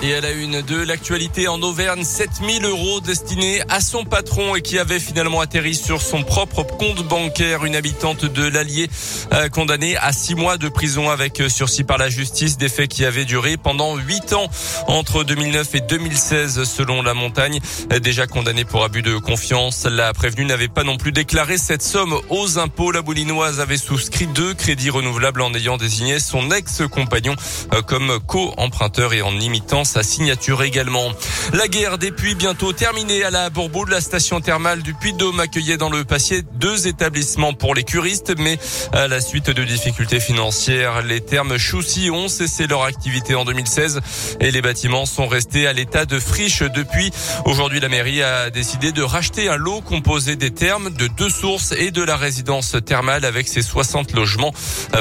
Et à la une de l'actualité en Auvergne, 7000 euros destinés à son patron et qui avait finalement atterri sur son propre compte bancaire. Une habitante de l'Allier euh, condamnée à six mois de prison avec sursis par la justice, des faits qui avaient duré pendant huit ans entre 2009 et 2016 selon la montagne. Déjà condamnée pour abus de confiance, la prévenue n'avait pas non plus déclaré cette somme aux impôts. La boulinoise avait souscrit deux crédits renouvelables en ayant désigné son ex-compagnon euh, comme co-emprunteur et en imitant sa signature également. La guerre des puits bientôt terminée à la Bourboule. La station thermale du Puy-de-Dôme accueillait dans le passé deux établissements pour les curistes, mais à la suite de difficultés financières, les termes Choussy ont cessé leur activité en 2016 et les bâtiments sont restés à l'état de friche depuis. Aujourd'hui, la mairie a décidé de racheter un lot composé des termes, de deux sources et de la résidence thermale avec ses 60 logements.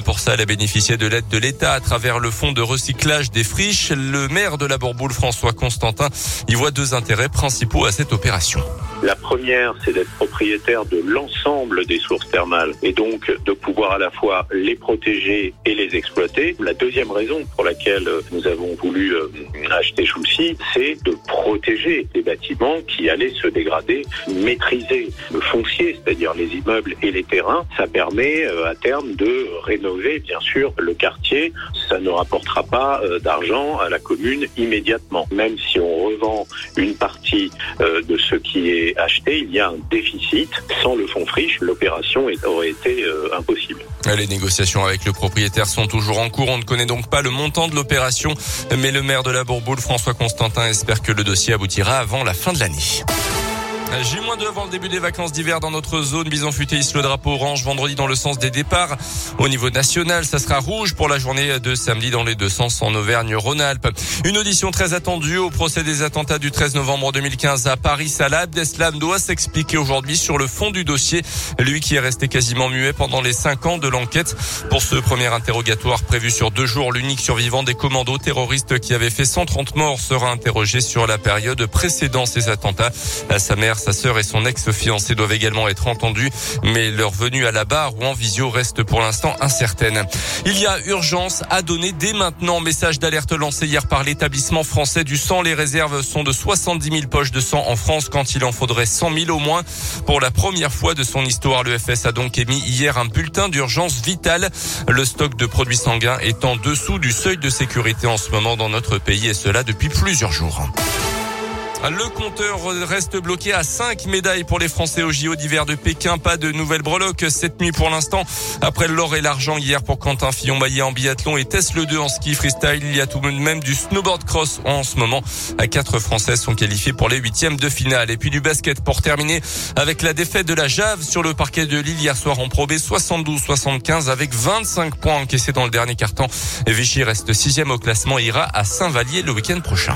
Pour ça, elle a bénéficié de l'aide de l'État à travers le fonds de recyclage des friches. Le maire de Bourboule, François Constantin, y voit deux intérêts principaux à cette opération. La première, c'est d'être propriétaire de l'ensemble des sources thermales et donc de pouvoir à la fois les protéger et les exploiter. La deuxième raison laquelle nous avons voulu euh, acheter Choussy, c'est de protéger les bâtiments qui allaient se dégrader, maîtriser le foncier, c'est-à-dire les immeubles et les terrains. Ça permet euh, à terme de rénover, bien sûr, le quartier. Ça ne rapportera pas euh, d'argent à la commune immédiatement. Même si on revend une partie de ce qui est acheté, il y a un déficit. Sans le fonds friche, l'opération aurait été euh, impossible. Les négociations avec le propriétaire sont toujours en cours. On ne connaît donc pas le montant de l'opération, mais le maire de la Bourboule, François Constantin, espère que le dossier aboutira avant la fin de l'année. J-2 avant le début des vacances d'hiver dans notre zone. Bison futé hisse le drapeau orange vendredi dans le sens des départs. Au niveau national, ça sera rouge pour la journée de samedi dans les deux sens en Auvergne-Rhône-Alpes. Une audition très attendue au procès des attentats du 13 novembre 2015 à Paris. Salah Abdeslam doit s'expliquer aujourd'hui sur le fond du dossier. Lui qui est resté quasiment muet pendant les cinq ans de l'enquête. Pour ce premier interrogatoire prévu sur deux jours, l'unique survivant des commandos terroristes qui avait fait 130 morts sera interrogé sur la période précédant ces attentats. Sa mère sa sœur et son ex-fiancé doivent également être entendus, mais leur venue à la barre ou en visio reste pour l'instant incertaine. Il y a urgence à donner dès maintenant. Message d'alerte lancé hier par l'établissement français du sang. Les réserves sont de 70 000 poches de sang en France quand il en faudrait 100 000 au moins. Pour la première fois de son histoire, le FS a donc émis hier un bulletin d'urgence vitale. Le stock de produits sanguins est en dessous du seuil de sécurité en ce moment dans notre pays et cela depuis plusieurs jours. Le compteur reste bloqué à 5 médailles pour les Français au JO d'hiver de Pékin. Pas de nouvelles breloques cette nuit pour l'instant. Après l'or et l'argent hier pour Quentin Fillon-Maillet en biathlon et Tesla 2 en ski freestyle. Il y a tout de même du snowboard cross en ce moment. Quatre Français sont qualifiés pour les huitièmes de finale. Et puis du basket pour terminer avec la défaite de la Jave sur le parquet de Lille hier soir en Pro 72-75 avec 25 points encaissés dans le dernier carton. Vichy reste sixième au classement et ira à Saint-Vallier le week-end prochain.